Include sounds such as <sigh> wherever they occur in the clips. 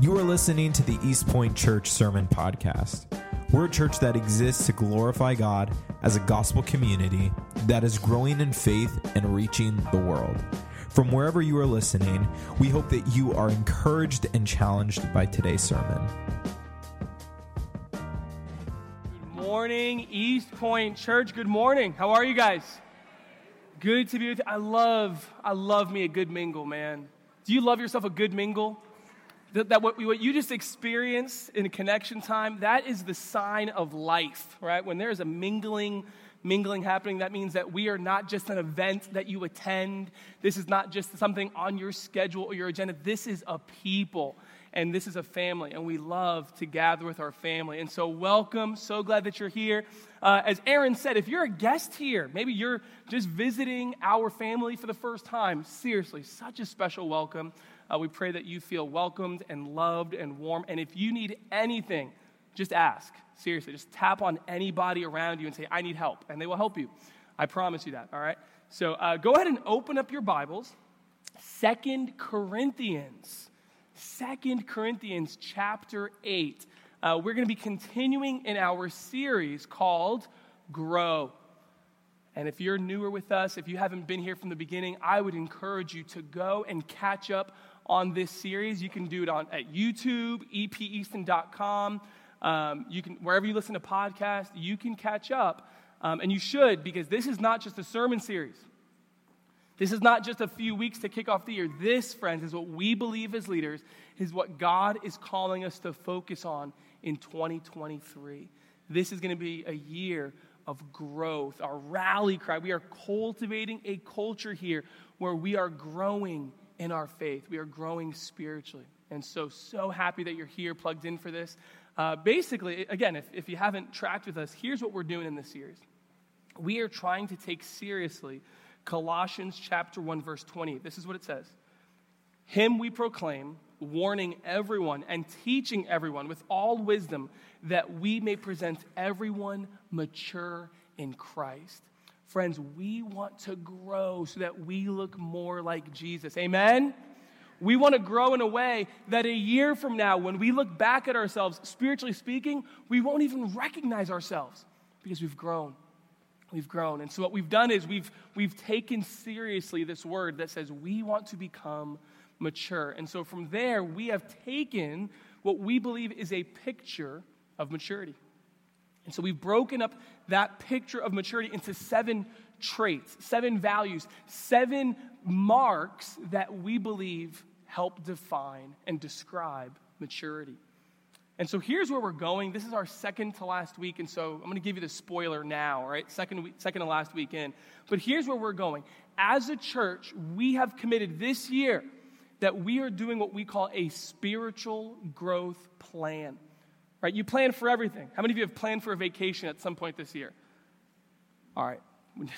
You are listening to the East Point Church Sermon Podcast. We're a church that exists to glorify God as a gospel community that is growing in faith and reaching the world. From wherever you are listening, we hope that you are encouraged and challenged by today's sermon. Good morning, East Point Church. Good morning. How are you guys? Good to be with you. I love, I love me a good mingle, man. Do you love yourself a good mingle? That, that what, what you just experienced in connection time, that is the sign of life, right? When there is a mingling, mingling happening, that means that we are not just an event that you attend. This is not just something on your schedule or your agenda. This is a people and this is a family, and we love to gather with our family. And so, welcome. So glad that you're here. Uh, as Aaron said, if you're a guest here, maybe you're just visiting our family for the first time, seriously, such a special welcome. Uh, we pray that you feel welcomed and loved and warm. And if you need anything, just ask. Seriously, just tap on anybody around you and say, I need help, and they will help you. I promise you that, all right? So uh, go ahead and open up your Bibles. Second Corinthians. Second Corinthians chapter 8. Uh, we're going to be continuing in our series called Grow. And if you're newer with us, if you haven't been here from the beginning, I would encourage you to go and catch up on this series. You can do it on at YouTube, epeaston.com. Um, you can wherever you listen to podcasts, you can catch up, um, and you should because this is not just a sermon series. This is not just a few weeks to kick off the year. This, friends, is what we believe as leaders, is what God is calling us to focus on in 2023. This is going to be a year of growth, our rally cry. We are cultivating a culture here where we are growing in our faith, we are growing spiritually. And so, so happy that you're here plugged in for this. Uh, basically, again, if, if you haven't tracked with us, here's what we're doing in this series. We are trying to take seriously Colossians chapter 1 verse 20. This is what it says. Him we proclaim, warning everyone and teaching everyone with all wisdom that we may present everyone mature in Christ. Friends, we want to grow so that we look more like Jesus. Amen. We want to grow in a way that a year from now, when we look back at ourselves, spiritually speaking, we won't even recognize ourselves because we've grown. We've grown. And so, what we've done is we've, we've taken seriously this word that says we want to become mature. And so, from there, we have taken what we believe is a picture of maturity. And so, we've broken up that picture of maturity into seven traits, seven values, seven marks that we believe help define and describe maturity. And so here's where we're going. This is our second to last week, and so I'm going to give you the spoiler now, right? Second, week, second to last weekend. But here's where we're going. As a church, we have committed this year that we are doing what we call a spiritual growth plan. Right? You plan for everything. How many of you have planned for a vacation at some point this year? All right. <laughs>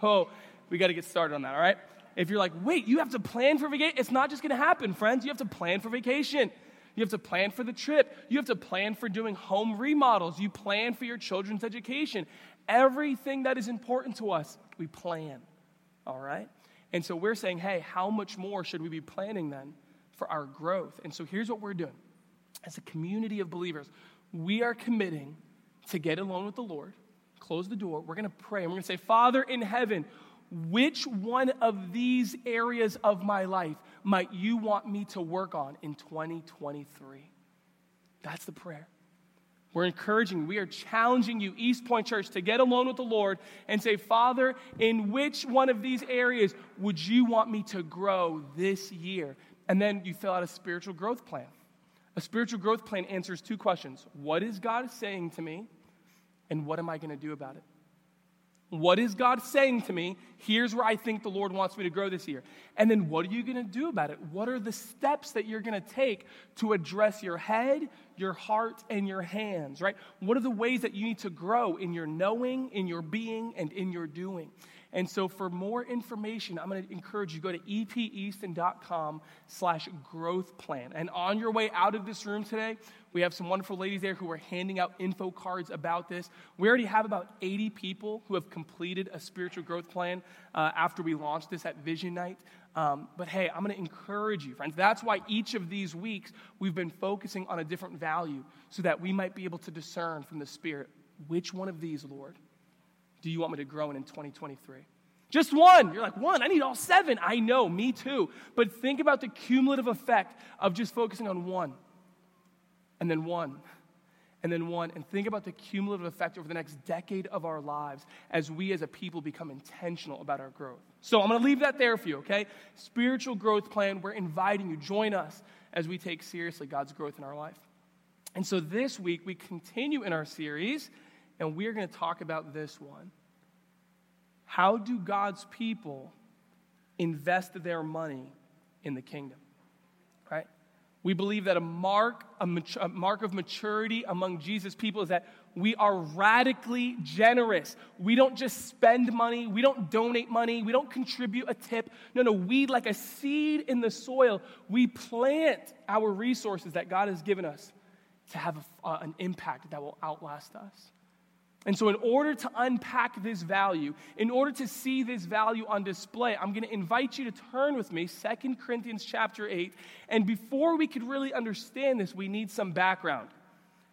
Oh, we got to get started on that, all right? If you're like, wait, you have to plan for vacation, it's not just going to happen, friends. You have to plan for vacation. You have to plan for the trip. You have to plan for doing home remodels. You plan for your children's education. Everything that is important to us, we plan. All right? And so we're saying, hey, how much more should we be planning then for our growth? And so here's what we're doing. As a community of believers, we are committing to get alone with the Lord, close the door. We're going to pray and we're going to say, Father in heaven, which one of these areas of my life might you want me to work on in 2023? That's the prayer. We're encouraging, we are challenging you, East Point Church, to get alone with the Lord and say, Father, in which one of these areas would you want me to grow this year? And then you fill out a spiritual growth plan. A spiritual growth plan answers two questions What is God saying to me? And what am I going to do about it? What is God saying to me? Here's where I think the Lord wants me to grow this year. And then what are you going to do about it? What are the steps that you're going to take to address your head, your heart, and your hands, right? What are the ways that you need to grow in your knowing, in your being, and in your doing? And so for more information, I'm going to encourage you to go to epeaston.com slash growth plan. And on your way out of this room today, we have some wonderful ladies there who are handing out info cards about this. We already have about 80 people who have completed a spiritual growth plan uh, after we launched this at Vision Night. Um, but hey, I'm going to encourage you, friends. That's why each of these weeks we've been focusing on a different value so that we might be able to discern from the Spirit which one of these, Lord, do you want me to grow in in 2023? Just one. You're like, one, I need all seven. I know, me too. But think about the cumulative effect of just focusing on one, and then one, and then one. And think about the cumulative effect over the next decade of our lives as we as a people become intentional about our growth. So I'm going to leave that there for you, okay? Spiritual growth plan. We're inviting you. Join us as we take seriously God's growth in our life. And so this week, we continue in our series, and we're going to talk about this one. How do God's people invest their money in the kingdom? Right? We believe that a mark, a, mat- a, mark of maturity among Jesus' people is that we are radically generous. We don't just spend money, we don't donate money, we don't contribute a tip. No, no, we, like a seed in the soil, we plant our resources that God has given us to have a, uh, an impact that will outlast us. And so, in order to unpack this value, in order to see this value on display, I'm going to invite you to turn with me, 2 Corinthians chapter 8. And before we could really understand this, we need some background.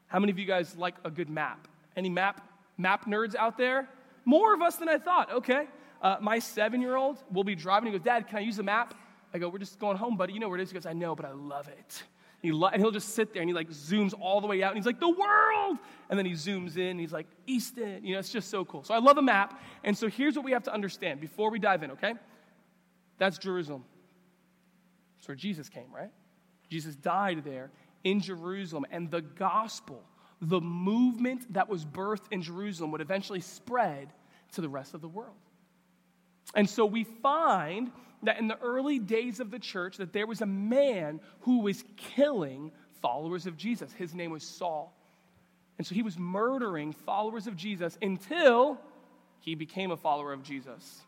How many of you guys like a good map? Any map map nerds out there? More of us than I thought. Okay. Uh, my seven year old will be driving. He goes, Dad, can I use a map? I go, We're just going home, buddy. You know where it is? He goes, I know, but I love it. He lo- and he'll just sit there and he like zooms all the way out and he's like, the world! And then he zooms in and he's like, Easton. You know, it's just so cool. So I love a map. And so here's what we have to understand before we dive in, okay? That's Jerusalem. That's where Jesus came, right? Jesus died there in Jerusalem. And the gospel, the movement that was birthed in Jerusalem, would eventually spread to the rest of the world. And so we find that in the early days of the church that there was a man who was killing followers of Jesus. His name was Saul. And so he was murdering followers of Jesus until he became a follower of Jesus.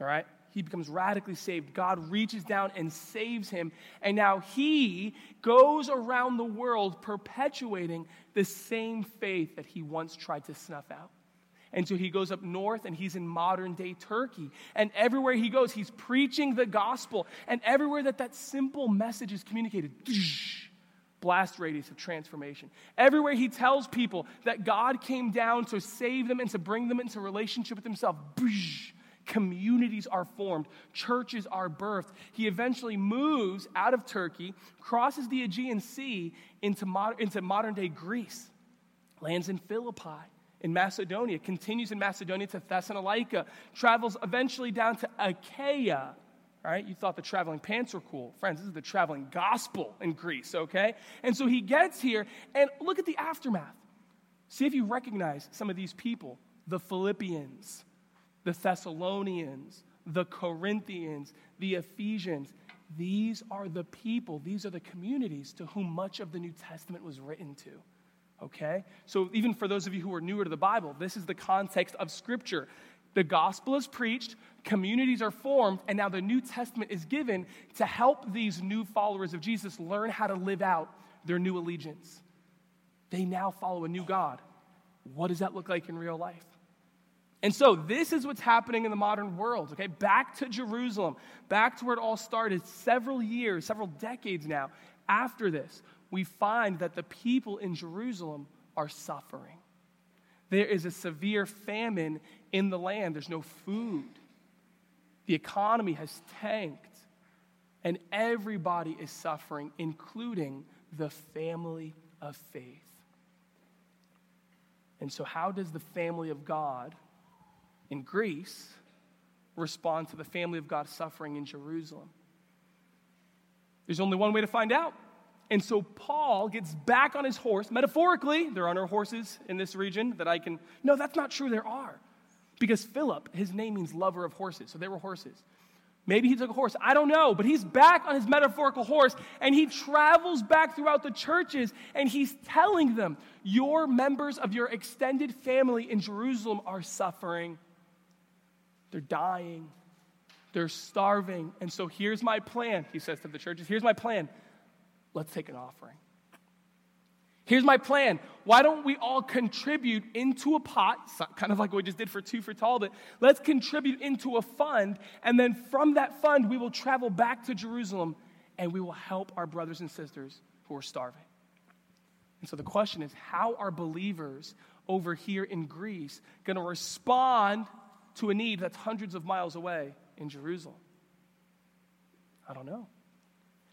All right? He becomes radically saved. God reaches down and saves him. And now he goes around the world perpetuating the same faith that he once tried to snuff out. And so he goes up north and he's in modern day Turkey. And everywhere he goes, he's preaching the gospel. And everywhere that that simple message is communicated, <tsk> blast radius of transformation. Everywhere he tells people that God came down to save them and to bring them into relationship with himself, <tsk> communities are formed, churches are birthed. He eventually moves out of Turkey, crosses the Aegean Sea into, mod- into modern day Greece, lands in Philippi in Macedonia, continues in Macedonia to Thessalonica, travels eventually down to Achaia. All right, you thought the traveling pants were cool. Friends, this is the traveling gospel in Greece, okay? And so he gets here, and look at the aftermath. See if you recognize some of these people the Philippians, the Thessalonians, the Corinthians, the Ephesians. These are the people, these are the communities to whom much of the New Testament was written to. Okay? So, even for those of you who are newer to the Bible, this is the context of Scripture. The gospel is preached, communities are formed, and now the New Testament is given to help these new followers of Jesus learn how to live out their new allegiance. They now follow a new God. What does that look like in real life? And so, this is what's happening in the modern world, okay? Back to Jerusalem, back to where it all started several years, several decades now after this we find that the people in Jerusalem are suffering. There is a severe famine in the land, there's no food. The economy has tanked, and everybody is suffering, including the family of faith. And so, how does the family of God in Greece respond to the family of God suffering in Jerusalem? There's only one way to find out. And so Paul gets back on his horse. Metaphorically, there are no horses in this region that I can. No, that's not true. There are. Because Philip, his name means lover of horses. So there were horses. Maybe he took a horse. I don't know. But he's back on his metaphorical horse and he travels back throughout the churches and he's telling them, Your members of your extended family in Jerusalem are suffering. They're dying. They're starving. And so here's my plan, he says to the churches. Here's my plan let's take an offering. Here's my plan. Why don't we all contribute into a pot, kind of like we just did for Two for Talbot? Let's contribute into a fund, and then from that fund, we will travel back to Jerusalem and we will help our brothers and sisters who are starving. And so the question is how are believers over here in Greece going to respond to a need that's hundreds of miles away in Jerusalem? I don't know.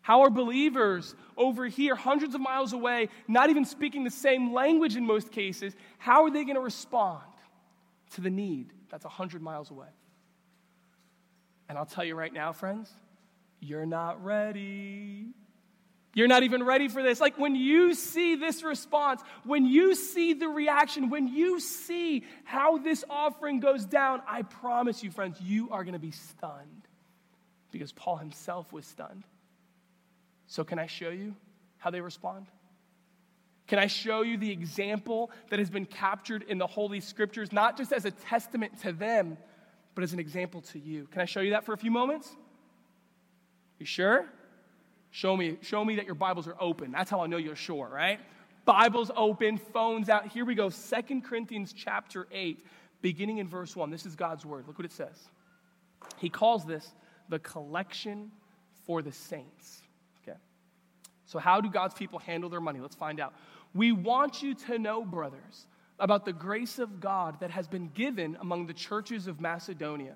How are believers over here, hundreds of miles away, not even speaking the same language in most cases, how are they going to respond to the need that's 100 miles away? And I'll tell you right now, friends, you're not ready. You're not even ready for this. Like when you see this response, when you see the reaction, when you see how this offering goes down, I promise you, friends, you are going to be stunned because Paul himself was stunned. So, can I show you how they respond? Can I show you the example that has been captured in the Holy Scriptures, not just as a testament to them, but as an example to you? Can I show you that for a few moments? You sure? Show me, show me that your Bibles are open. That's how I know you're sure, right? Bibles open, phones out. Here we go. Second Corinthians chapter 8, beginning in verse 1. This is God's word. Look what it says. He calls this the collection for the saints. So, how do God's people handle their money? Let's find out. We want you to know, brothers, about the grace of God that has been given among the churches of Macedonia.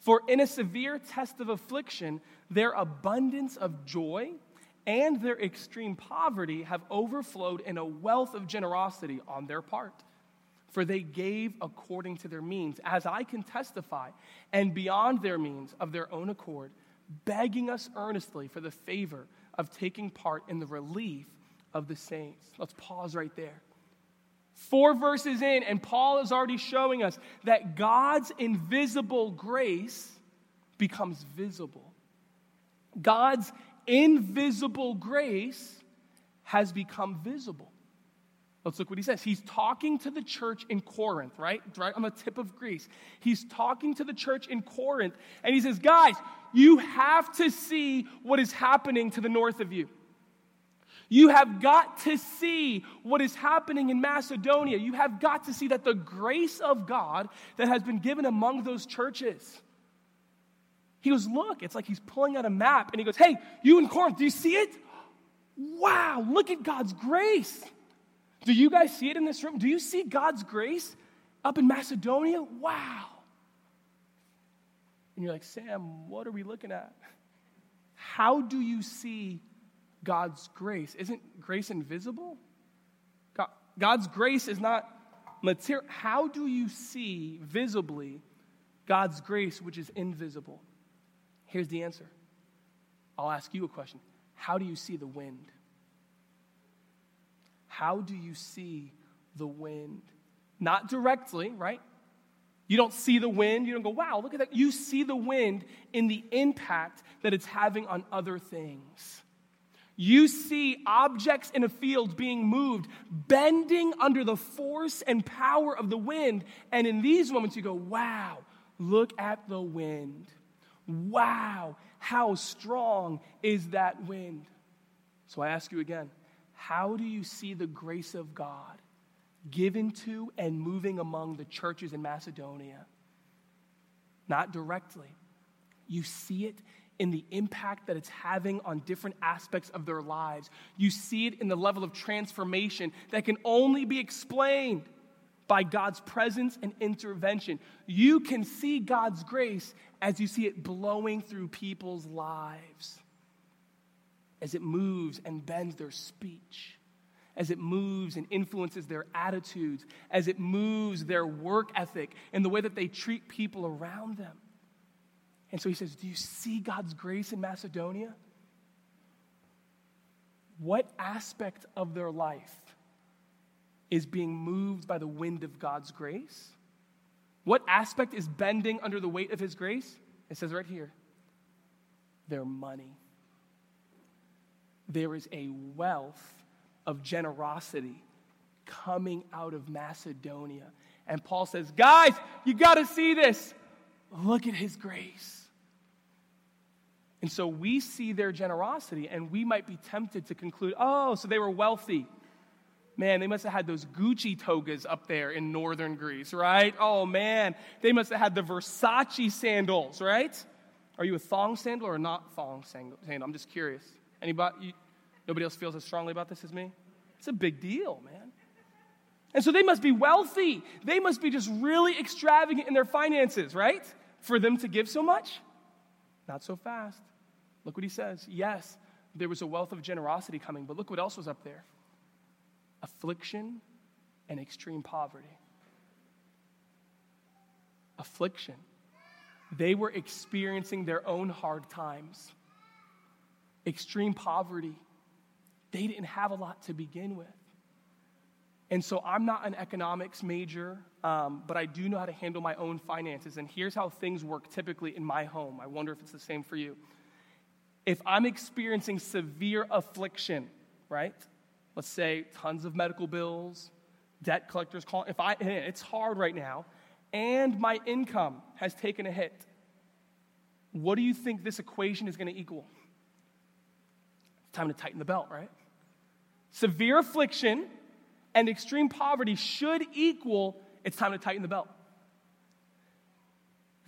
For in a severe test of affliction, their abundance of joy and their extreme poverty have overflowed in a wealth of generosity on their part. For they gave according to their means, as I can testify, and beyond their means of their own accord, begging us earnestly for the favor of taking part in the relief of the saints. Let's pause right there. Four verses in, and Paul is already showing us that God's invisible grace becomes visible. God's invisible grace has become visible. Let's look what he says. He's talking to the church in Corinth, right? Right on the tip of Greece. He's talking to the church in Corinth, and he says, Guys, you have to see what is happening to the north of you. You have got to see what is happening in Macedonia. You have got to see that the grace of God that has been given among those churches. He goes, Look, it's like he's pulling out a map and he goes, Hey, you in Corinth, do you see it? Wow, look at God's grace. Do you guys see it in this room? Do you see God's grace up in Macedonia? Wow. And you're like, Sam, what are we looking at? How do you see God's grace? Isn't grace invisible? God, God's grace is not material. How do you see visibly God's grace, which is invisible? Here's the answer. I'll ask you a question How do you see the wind? How do you see the wind? Not directly, right? You don't see the wind. You don't go, wow, look at that. You see the wind in the impact that it's having on other things. You see objects in a field being moved, bending under the force and power of the wind. And in these moments, you go, wow, look at the wind. Wow, how strong is that wind? So I ask you again how do you see the grace of God given to and moving among the churches in Macedonia. Not directly. You see it in the impact that it's having on different aspects of their lives. You see it in the level of transformation that can only be explained by God's presence and intervention. You can see God's grace as you see it blowing through people's lives, as it moves and bends their speech as it moves and influences their attitudes, as it moves their work ethic and the way that they treat people around them. And so he says, Do you see God's grace in Macedonia? What aspect of their life is being moved by the wind of God's grace? What aspect is bending under the weight of his grace? It says right here their money. There is a wealth of generosity coming out of Macedonia. And Paul says, Guys, you got to see this. Look at his grace. And so we see their generosity, and we might be tempted to conclude, oh, so they were wealthy. Man, they must have had those Gucci togas up there in northern Greece, right? Oh man, they must have had the Versace sandals, right? Are you a thong sandal or not thong sandal? I'm just curious. Anybody? Nobody else feels as strongly about this as me? It's a big deal, man. And so they must be wealthy. They must be just really extravagant in their finances, right? For them to give so much? Not so fast. Look what he says. Yes, there was a wealth of generosity coming, but look what else was up there affliction and extreme poverty. Affliction. They were experiencing their own hard times, extreme poverty. They didn't have a lot to begin with. And so I'm not an economics major, um, but I do know how to handle my own finances. And here's how things work typically in my home. I wonder if it's the same for you. If I'm experiencing severe affliction, right? Let's say tons of medical bills, debt collectors call. If I, it's hard right now, and my income has taken a hit. What do you think this equation is going to equal? It's time to tighten the belt, right? Severe affliction and extreme poverty should equal it's time to tighten the belt.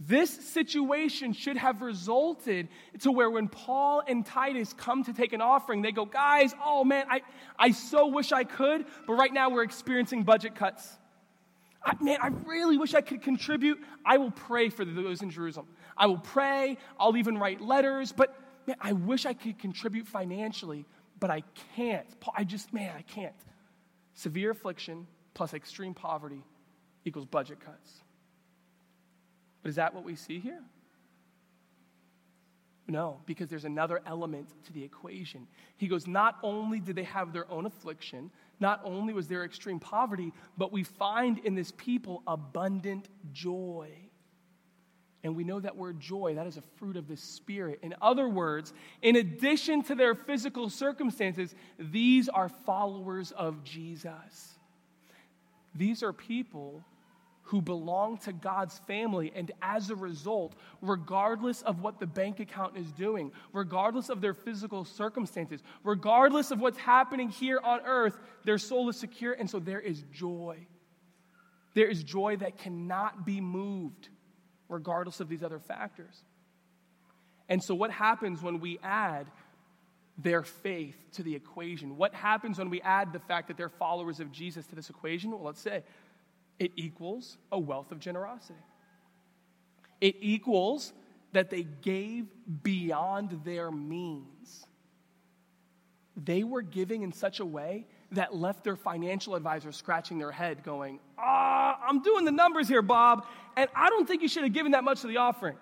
This situation should have resulted to where when Paul and Titus come to take an offering, they go, Guys, oh man, I, I so wish I could, but right now we're experiencing budget cuts. I, man, I really wish I could contribute. I will pray for those in Jerusalem. I will pray. I'll even write letters, but man, I wish I could contribute financially, but I can't. I just, man, I can't. Severe affliction plus extreme poverty equals budget cuts. But is that what we see here? No, because there's another element to the equation. He goes, not only did they have their own affliction, not only was there extreme poverty, but we find in this people abundant joy. And we know that word joy, that is a fruit of the Spirit. In other words, in addition to their physical circumstances, these are followers of Jesus. These are people who belong to God's family. And as a result, regardless of what the bank account is doing, regardless of their physical circumstances, regardless of what's happening here on earth, their soul is secure. And so there is joy. There is joy that cannot be moved, regardless of these other factors. And so, what happens when we add their faith to the equation? What happens when we add the fact that they're followers of Jesus to this equation? Well, let's say it equals a wealth of generosity. It equals that they gave beyond their means. They were giving in such a way that left their financial advisor scratching their head, going, Ah, I'm doing the numbers here, Bob, and I don't think you should have given that much to the offering.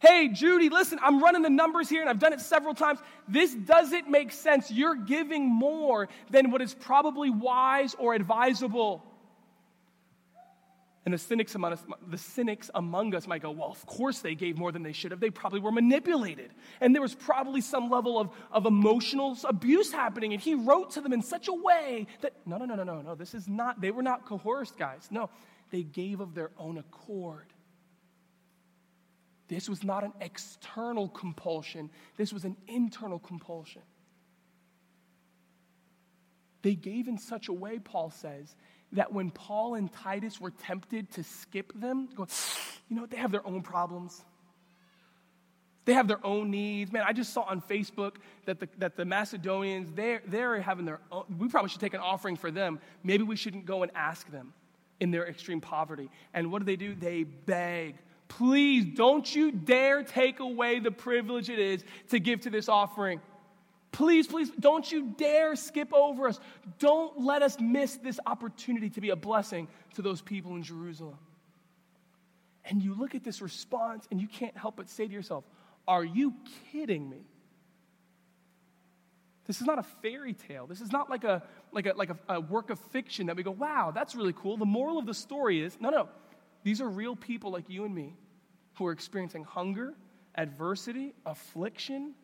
Hey, Judy, listen, I'm running the numbers here and I've done it several times. This doesn't make sense. You're giving more than what is probably wise or advisable. And the cynics, among us, the cynics among us might go, well, of course they gave more than they should have. They probably were manipulated. And there was probably some level of, of emotional abuse happening. And he wrote to them in such a way that, no, no, no, no, no, no, this is not, they were not coerced, guys. No, they gave of their own accord. This was not an external compulsion, this was an internal compulsion. They gave in such a way, Paul says, that when Paul and Titus were tempted to skip them, go, you know they have their own problems. They have their own needs. Man, I just saw on Facebook that the, that the Macedonians, they're, they're having their own, we probably should take an offering for them. Maybe we shouldn't go and ask them in their extreme poverty. And what do they do? They beg. Please don't you dare take away the privilege it is to give to this offering. Please, please, don't you dare skip over us. Don't let us miss this opportunity to be a blessing to those people in Jerusalem. And you look at this response and you can't help but say to yourself, Are you kidding me? This is not a fairy tale. This is not like a, like a, like a, a work of fiction that we go, wow, that's really cool. The moral of the story is no, no. These are real people like you and me who are experiencing hunger, adversity, affliction,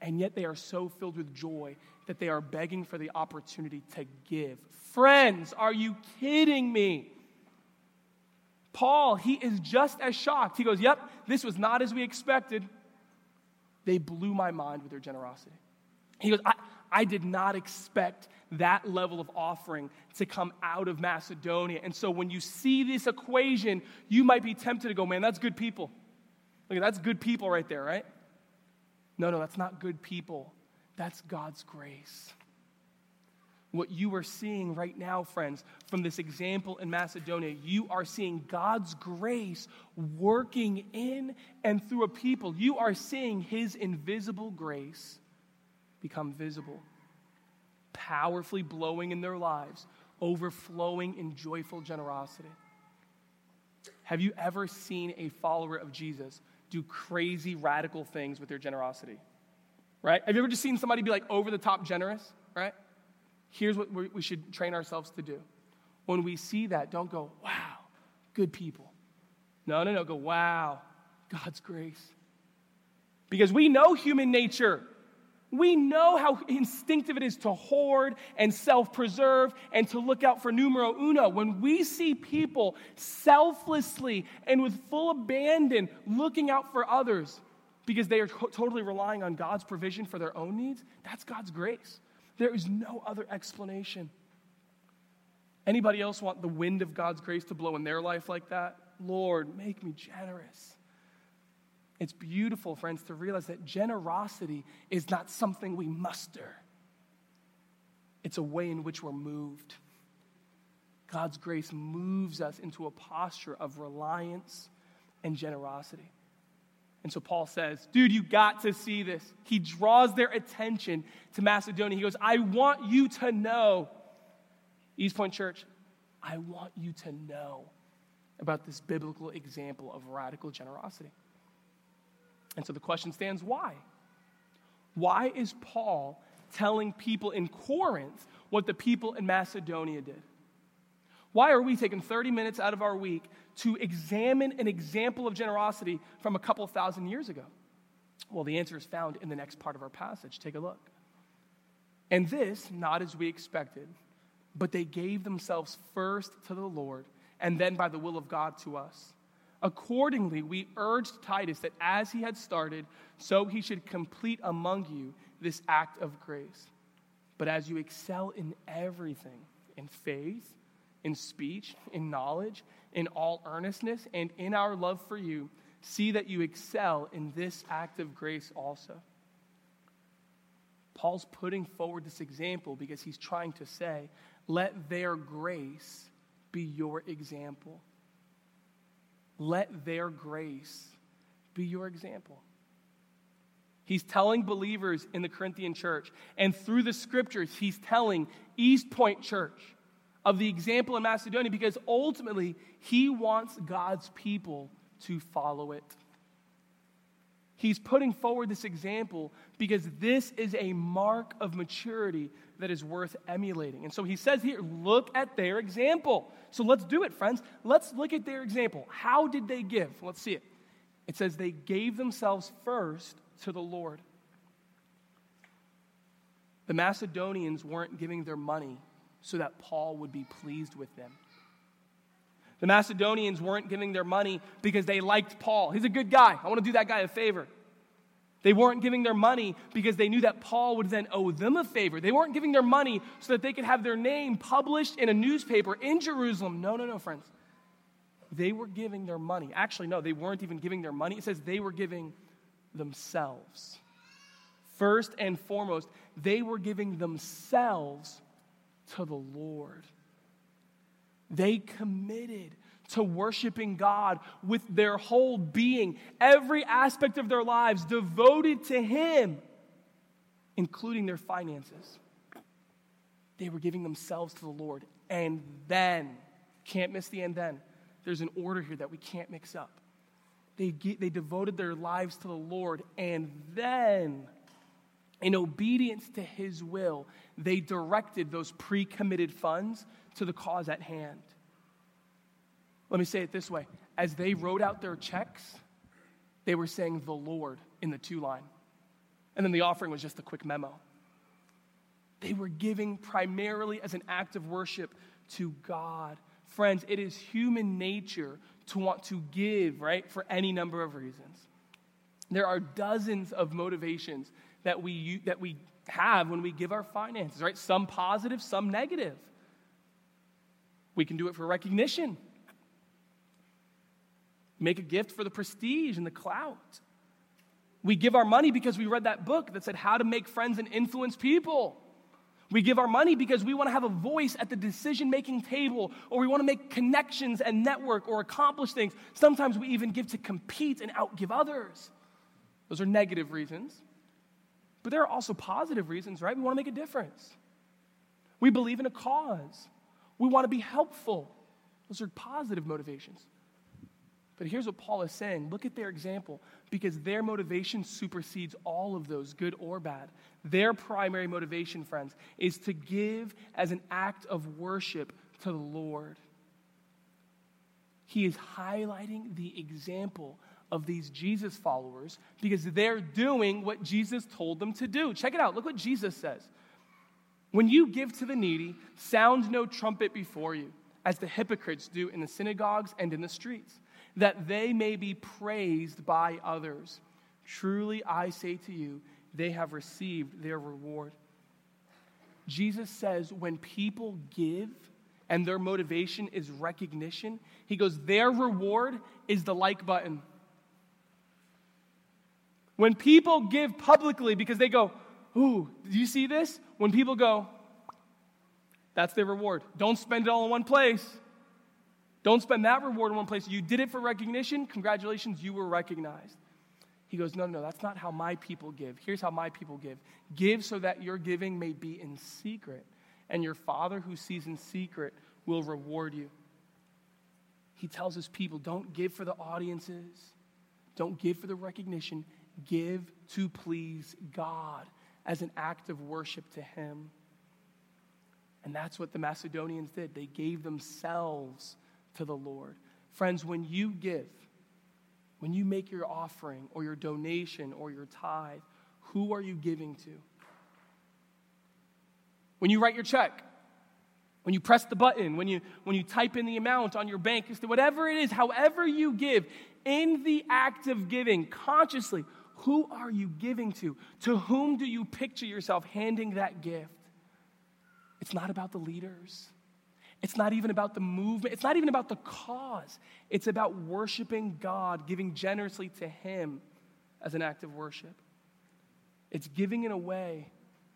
and yet they are so filled with joy that they are begging for the opportunity to give. Friends, are you kidding me? Paul, he is just as shocked. He goes, Yep, this was not as we expected. They blew my mind with their generosity. He goes, I, I did not expect that level of offering to come out of Macedonia. And so when you see this equation, you might be tempted to go, man, that's good people. Look, that's good people right there, right? No, no, that's not good people. That's God's grace. What you are seeing right now, friends, from this example in Macedonia, you are seeing God's grace working in and through a people. You are seeing His invisible grace become visible, powerfully blowing in their lives, overflowing in joyful generosity. Have you ever seen a follower of Jesus do crazy, radical things with their generosity? Right? Have you ever just seen somebody be like over the top generous? Right? Here's what we should train ourselves to do. When we see that, don't go, wow, good people. No, no, no, go, wow, God's grace. Because we know human nature. We know how instinctive it is to hoard and self preserve and to look out for numero uno. When we see people selflessly and with full abandon looking out for others because they are totally relying on God's provision for their own needs, that's God's grace. There is no other explanation. Anybody else want the wind of God's grace to blow in their life like that? Lord, make me generous. It's beautiful, friends, to realize that generosity is not something we muster, it's a way in which we're moved. God's grace moves us into a posture of reliance and generosity. And so Paul says, dude, you got to see this. He draws their attention to Macedonia. He goes, I want you to know, East Point Church, I want you to know about this biblical example of radical generosity. And so the question stands why? Why is Paul telling people in Corinth what the people in Macedonia did? Why are we taking 30 minutes out of our week to examine an example of generosity from a couple thousand years ago? Well, the answer is found in the next part of our passage. Take a look. And this, not as we expected, but they gave themselves first to the Lord and then by the will of God to us. Accordingly, we urged Titus that as he had started, so he should complete among you this act of grace. But as you excel in everything, in faith, in speech, in knowledge, in all earnestness, and in our love for you, see that you excel in this act of grace also. Paul's putting forward this example because he's trying to say, let their grace be your example. Let their grace be your example. He's telling believers in the Corinthian church, and through the scriptures, he's telling East Point Church of the example in Macedonia because ultimately he wants God's people to follow it. He's putting forward this example because this is a mark of maturity that is worth emulating. And so he says here, look at their example. So let's do it, friends. Let's look at their example. How did they give? Let's see it. It says they gave themselves first to the Lord. The Macedonians weren't giving their money so that Paul would be pleased with them. The Macedonians weren't giving their money because they liked Paul. He's a good guy. I want to do that guy a favor. They weren't giving their money because they knew that Paul would then owe them a favor. They weren't giving their money so that they could have their name published in a newspaper in Jerusalem. No, no, no, friends. They were giving their money. Actually, no, they weren't even giving their money. It says they were giving themselves. First and foremost, they were giving themselves to the Lord. They committed to worshiping God with their whole being, every aspect of their lives devoted to Him, including their finances. They were giving themselves to the Lord. And then, can't miss the and then, there's an order here that we can't mix up. They, they devoted their lives to the Lord, and then in obedience to his will, they directed those pre committed funds to the cause at hand. Let me say it this way as they wrote out their checks, they were saying the Lord in the to line. And then the offering was just a quick memo. They were giving primarily as an act of worship to God. Friends, it is human nature to want to give, right, for any number of reasons. There are dozens of motivations that we, that we have when we give our finances, right? Some positive, some negative. We can do it for recognition. Make a gift for the prestige and the clout. We give our money because we read that book that said how to make friends and influence people. We give our money because we want to have a voice at the decision making table, or we want to make connections and network or accomplish things. Sometimes we even give to compete and outgive others. Those are negative reasons. But there are also positive reasons, right? We want to make a difference. We believe in a cause. We want to be helpful. Those are positive motivations. But here's what Paul is saying look at their example because their motivation supersedes all of those, good or bad. Their primary motivation, friends, is to give as an act of worship to the Lord. He is highlighting the example of these Jesus followers because they're doing what Jesus told them to do. Check it out. Look what Jesus says. When you give to the needy, sound no trumpet before you, as the hypocrites do in the synagogues and in the streets that they may be praised by others. Truly, I say to you, they have received their reward. Jesus says when people give and their motivation is recognition, he goes, their reward is the like button. When people give publicly because they go, Ooh, do you see this? When people go, that's their reward. Don't spend it all in one place. Don't spend that reward in one place. You did it for recognition. Congratulations, you were recognized. He goes, No, no, that's not how my people give. Here's how my people give give so that your giving may be in secret, and your Father who sees in secret will reward you. He tells his people, Don't give for the audiences, don't give for the recognition, give to please God as an act of worship to Him. And that's what the Macedonians did. They gave themselves to the Lord. Friends, when you give, when you make your offering or your donation or your tithe, who are you giving to? When you write your check, when you press the button, when you, when you type in the amount on your bank, whatever it is, however you give, in the act of giving, consciously, who are you giving to? To whom do you picture yourself handing that gift? It's not about the leaders. It's not even about the movement. It's not even about the cause. It's about worshiping God, giving generously to Him as an act of worship. It's giving in a way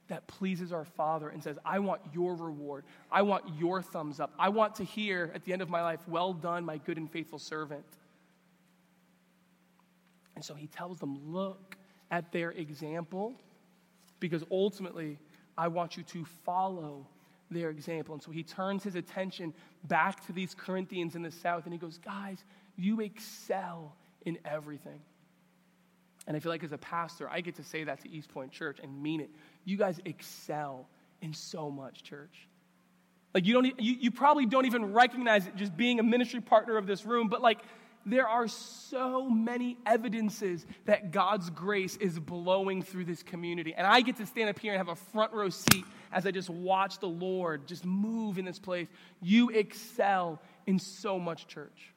that pleases our Father and says, I want your reward. I want your thumbs up. I want to hear at the end of my life, Well done, my good and faithful servant. And so he tells them, Look at their example, because ultimately, I want you to follow their example. And so he turns his attention back to these Corinthians in the south and he goes, Guys, you excel in everything. And I feel like as a pastor, I get to say that to East Point Church and mean it. You guys excel in so much, church. Like you don't you, you probably don't even recognize it just being a ministry partner of this room, but like there are so many evidences that God's grace is blowing through this community. And I get to stand up here and have a front row seat as I just watch the Lord just move in this place. You excel in so much, church.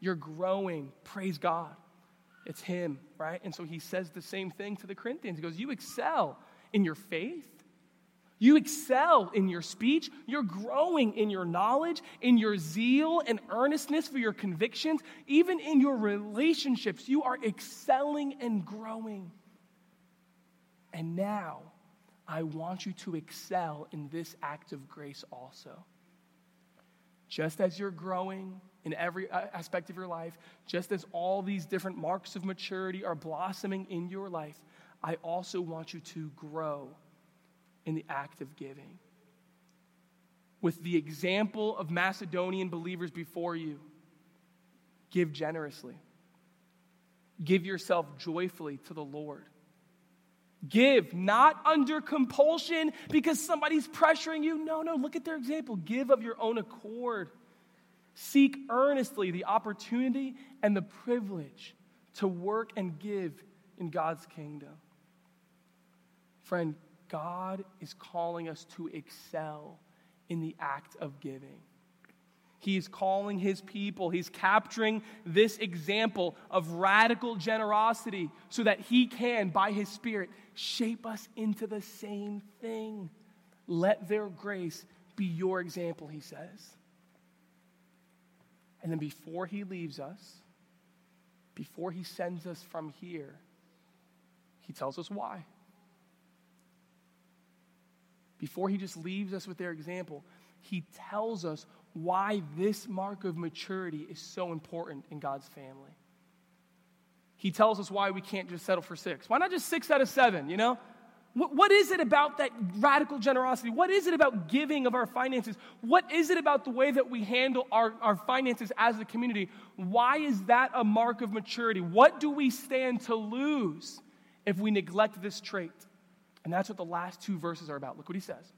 You're growing. Praise God. It's Him, right? And so He says the same thing to the Corinthians. He goes, You excel in your faith. You excel in your speech. You're growing in your knowledge, in your zeal and earnestness for your convictions. Even in your relationships, you are excelling and growing. And now, I want you to excel in this act of grace also. Just as you're growing in every uh, aspect of your life, just as all these different marks of maturity are blossoming in your life, I also want you to grow in the act of giving. With the example of Macedonian believers before you, give generously. Give yourself joyfully to the Lord. Give, not under compulsion because somebody's pressuring you. No, no, look at their example. Give of your own accord. Seek earnestly the opportunity and the privilege to work and give in God's kingdom. Friend, God is calling us to excel in the act of giving. He's calling his people. He's capturing this example of radical generosity so that he can, by his Spirit, shape us into the same thing. Let their grace be your example, he says. And then before he leaves us, before he sends us from here, he tells us why. Before he just leaves us with their example, he tells us why this mark of maturity is so important in God's family. He tells us why we can't just settle for six. Why not just six out of seven, you know? What, what is it about that radical generosity? What is it about giving of our finances? What is it about the way that we handle our, our finances as a community? Why is that a mark of maturity? What do we stand to lose if we neglect this trait? And that's what the last two verses are about. Look what he says.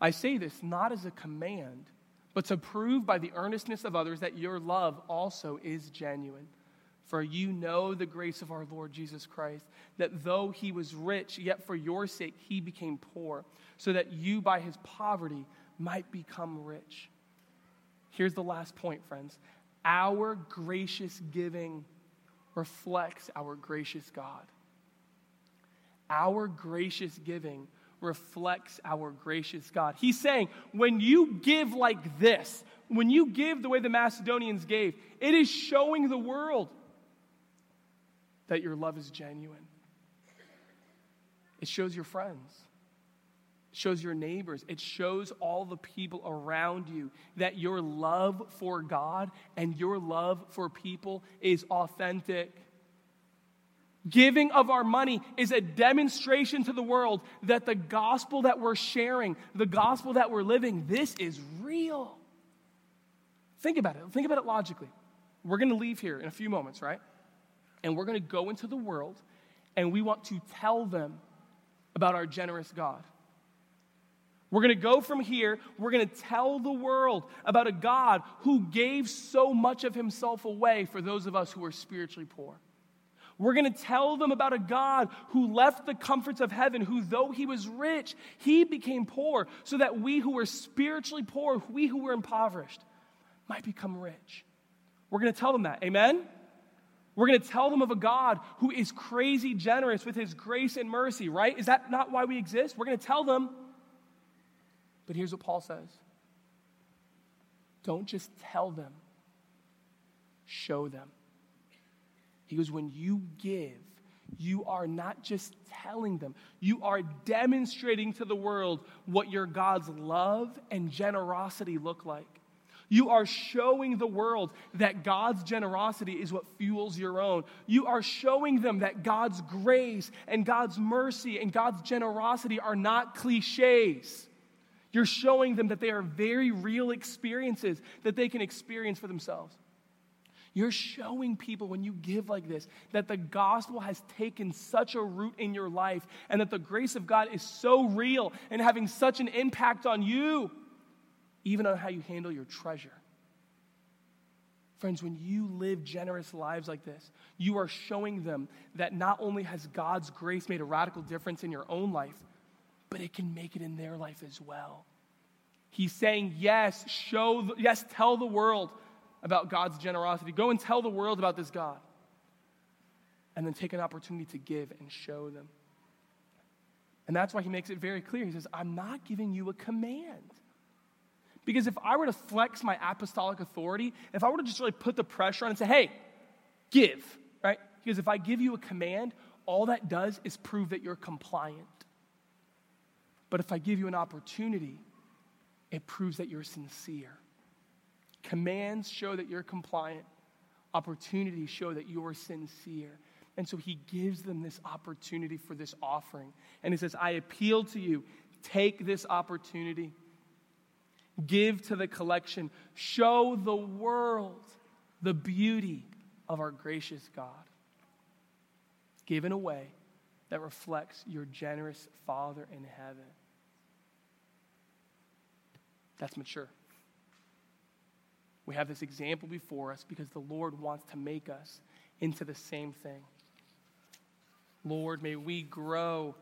I say this not as a command, but to prove by the earnestness of others that your love also is genuine. For you know the grace of our Lord Jesus Christ, that though he was rich, yet for your sake he became poor, so that you by his poverty might become rich. Here's the last point, friends. Our gracious giving reflects our gracious God. Our gracious giving reflects our gracious God. He's saying, when you give like this, when you give the way the Macedonians gave, it is showing the world that your love is genuine. It shows your friends. It shows your neighbors. It shows all the people around you that your love for God and your love for people is authentic. Giving of our money is a demonstration to the world that the gospel that we're sharing, the gospel that we're living, this is real. Think about it. Think about it logically. We're going to leave here in a few moments, right? And we're going to go into the world and we want to tell them about our generous God. We're going to go from here, we're going to tell the world about a God who gave so much of himself away for those of us who are spiritually poor. We're going to tell them about a God who left the comforts of heaven, who, though he was rich, he became poor, so that we who were spiritually poor, we who were impoverished, might become rich. We're going to tell them that. Amen? We're going to tell them of a God who is crazy generous with his grace and mercy, right? Is that not why we exist? We're going to tell them. But here's what Paul says don't just tell them, show them. He goes, when you give, you are not just telling them, you are demonstrating to the world what your God's love and generosity look like. You are showing the world that God's generosity is what fuels your own. You are showing them that God's grace and God's mercy and God's generosity are not cliches. You're showing them that they are very real experiences that they can experience for themselves. You're showing people when you give like this that the gospel has taken such a root in your life and that the grace of God is so real and having such an impact on you, even on how you handle your treasure. Friends, when you live generous lives like this, you are showing them that not only has God's grace made a radical difference in your own life, but it can make it in their life as well. He's saying, yes, show, the, yes, tell the world about God's generosity. Go and tell the world about this God. And then take an opportunity to give and show them. And that's why he makes it very clear. He says, I'm not giving you a command. Because if I were to flex my apostolic authority, if I were to just really put the pressure on and say, hey, give, right? Because if I give you a command, all that does is prove that you're compliant. But if I give you an opportunity, it proves that you're sincere. Commands show that you're compliant, opportunities show that you're sincere. And so he gives them this opportunity for this offering. And he says, I appeal to you, take this opportunity. Give to the collection. Show the world the beauty of our gracious God. Give in a way that reflects your generous Father in heaven. That's mature. We have this example before us because the Lord wants to make us into the same thing. Lord, may we grow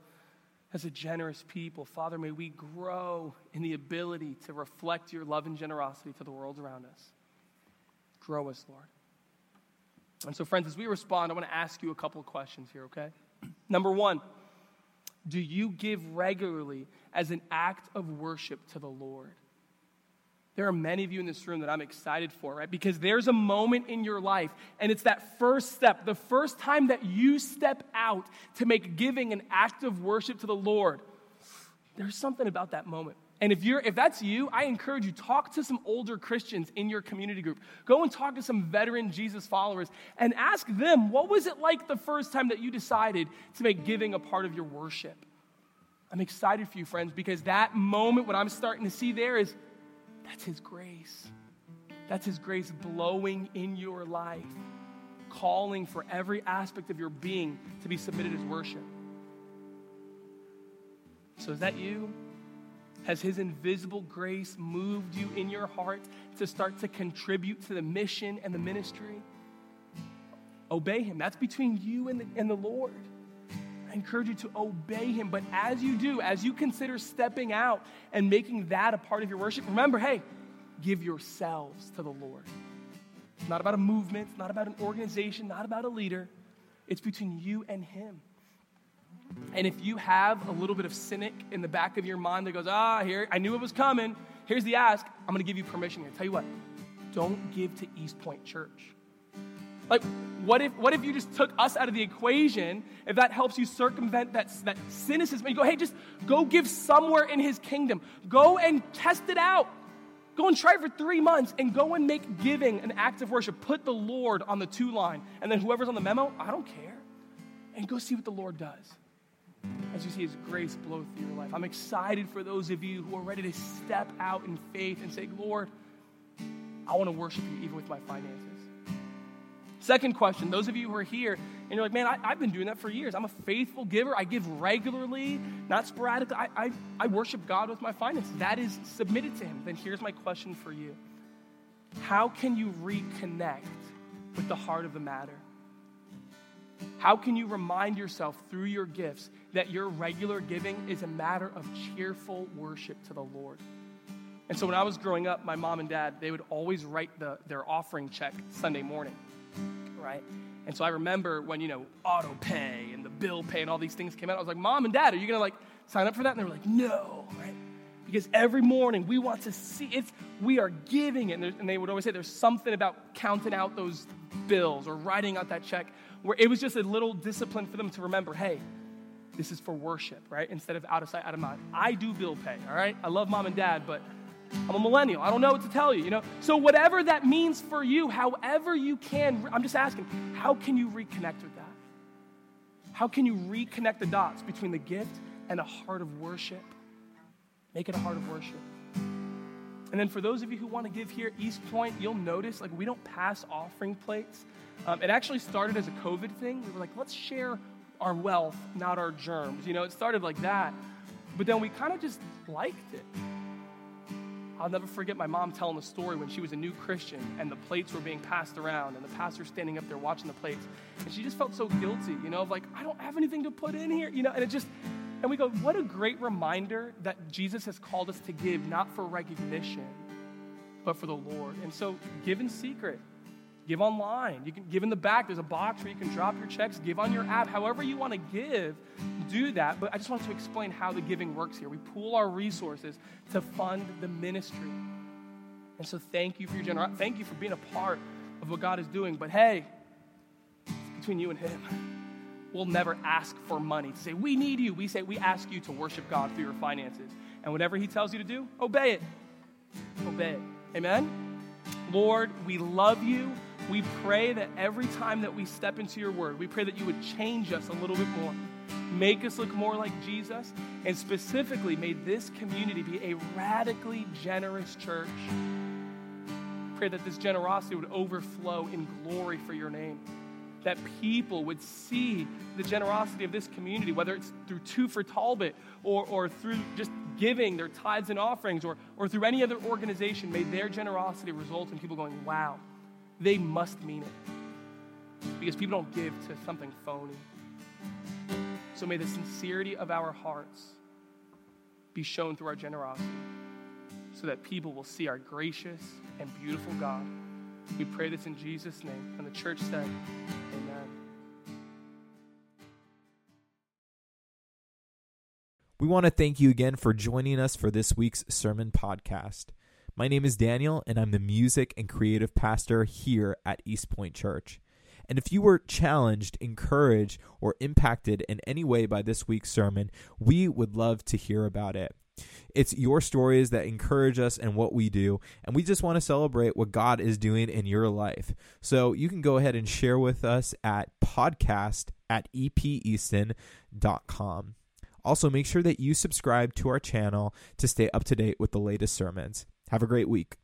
as a generous people. Father, may we grow in the ability to reflect your love and generosity to the world around us. Grow us, Lord. And so, friends, as we respond, I want to ask you a couple of questions here, okay? <clears throat> Number one, do you give regularly as an act of worship to the Lord? There are many of you in this room that I'm excited for, right? Because there's a moment in your life, and it's that first step, the first time that you step out to make giving an act of worship to the Lord. There's something about that moment. And if you're if that's you, I encourage you talk to some older Christians in your community group. Go and talk to some veteran Jesus followers and ask them, what was it like the first time that you decided to make giving a part of your worship? I'm excited for you, friends, because that moment, what I'm starting to see there is that's His grace. That's His grace blowing in your life, calling for every aspect of your being to be submitted as worship. So, is that you? Has His invisible grace moved you in your heart to start to contribute to the mission and the ministry? Obey Him. That's between you and the, and the Lord. I encourage you to obey him. But as you do, as you consider stepping out and making that a part of your worship, remember hey, give yourselves to the Lord. It's not about a movement, it's not about an organization, not about a leader. It's between you and him. And if you have a little bit of cynic in the back of your mind that goes, ah, here, I knew it was coming. Here's the ask. I'm going to give you permission here. Tell you what, don't give to East Point Church. Like, what if, what if you just took us out of the equation? If that helps you circumvent that, that cynicism, you go, hey, just go give somewhere in his kingdom. Go and test it out. Go and try it for three months and go and make giving an act of worship. Put the Lord on the to line. And then whoever's on the memo, I don't care. And go see what the Lord does as you see his grace blow through your life. I'm excited for those of you who are ready to step out in faith and say, Lord, I want to worship you even with my finances. Second question those of you who are here and you're like, man, I, have been doing that for years. I'm a faithful giver. I give regularly, not sporadically. I, I, I worship God with my finances. That is submitted to Him. Then here's my question for you How can you reconnect with the heart of the matter? How can you remind yourself through your gifts that your regular giving is a matter of cheerful worship to the Lord? And so when I was growing up, my mom and dad, they would always write the, their offering check Sunday morning right? And so I remember when, you know, auto pay and the bill pay and all these things came out, I was like, Mom and Dad, are you going to like sign up for that? And they were like, No, right? Because every morning we want to see it's, we are giving it. And, and they would always say there's something about counting out those bills or writing out that check where it was just a little discipline for them to remember, hey, this is for worship, right? Instead of out of sight, out of mind. I do bill pay, all right? I love mom and dad, but I'm a millennial. I don't know what to tell you, you know? So, whatever that means for you, however you can, I'm just asking, how can you reconnect with that? How can you reconnect the dots between the gift and a heart of worship? Make it a heart of worship. And then for those of you who want to give here East Point, you'll notice like we don't pass offering plates. Um, it actually started as a COVID thing. We were like, let's share our wealth, not our germs. You know, it started like that. But then we kind of just liked it. I'll never forget my mom telling the story when she was a new Christian and the plates were being passed around and the pastor standing up there watching the plates. And she just felt so guilty, you know, of like, I don't have anything to put in here, you know, and it just, and we go, what a great reminder that Jesus has called us to give, not for recognition, but for the Lord. And so give in secret, give online. You can give in the back. There's a box where you can drop your checks, give on your app. However you want to give, do that. But I just wanted to explain how the giving works here. We pool our resources to fund the ministry. And so thank you for your generosity. Thank you for being a part of what God is doing. But hey, it's between you and Him. We'll never ask for money to say, we need you. We say, we ask you to worship God through your finances. And whatever He tells you to do, obey it. Obey it. Amen? Lord, we love you. We pray that every time that we step into your word, we pray that you would change us a little bit more, make us look more like Jesus, and specifically, may this community be a radically generous church. Pray that this generosity would overflow in glory for your name. That people would see the generosity of this community, whether it's through Two for Talbot or, or through just giving their tithes and offerings or, or through any other organization, may their generosity result in people going, wow, they must mean it. Because people don't give to something phony. So may the sincerity of our hearts be shown through our generosity so that people will see our gracious and beautiful God. We pray this in Jesus' name. And the church said, Amen. We want to thank you again for joining us for this week's sermon podcast. My name is Daniel, and I'm the music and creative pastor here at East Point Church. And if you were challenged, encouraged, or impacted in any way by this week's sermon, we would love to hear about it. It's your stories that encourage us and what we do, and we just want to celebrate what God is doing in your life. So you can go ahead and share with us at podcast at epeaston.com. Also, make sure that you subscribe to our channel to stay up to date with the latest sermons. Have a great week.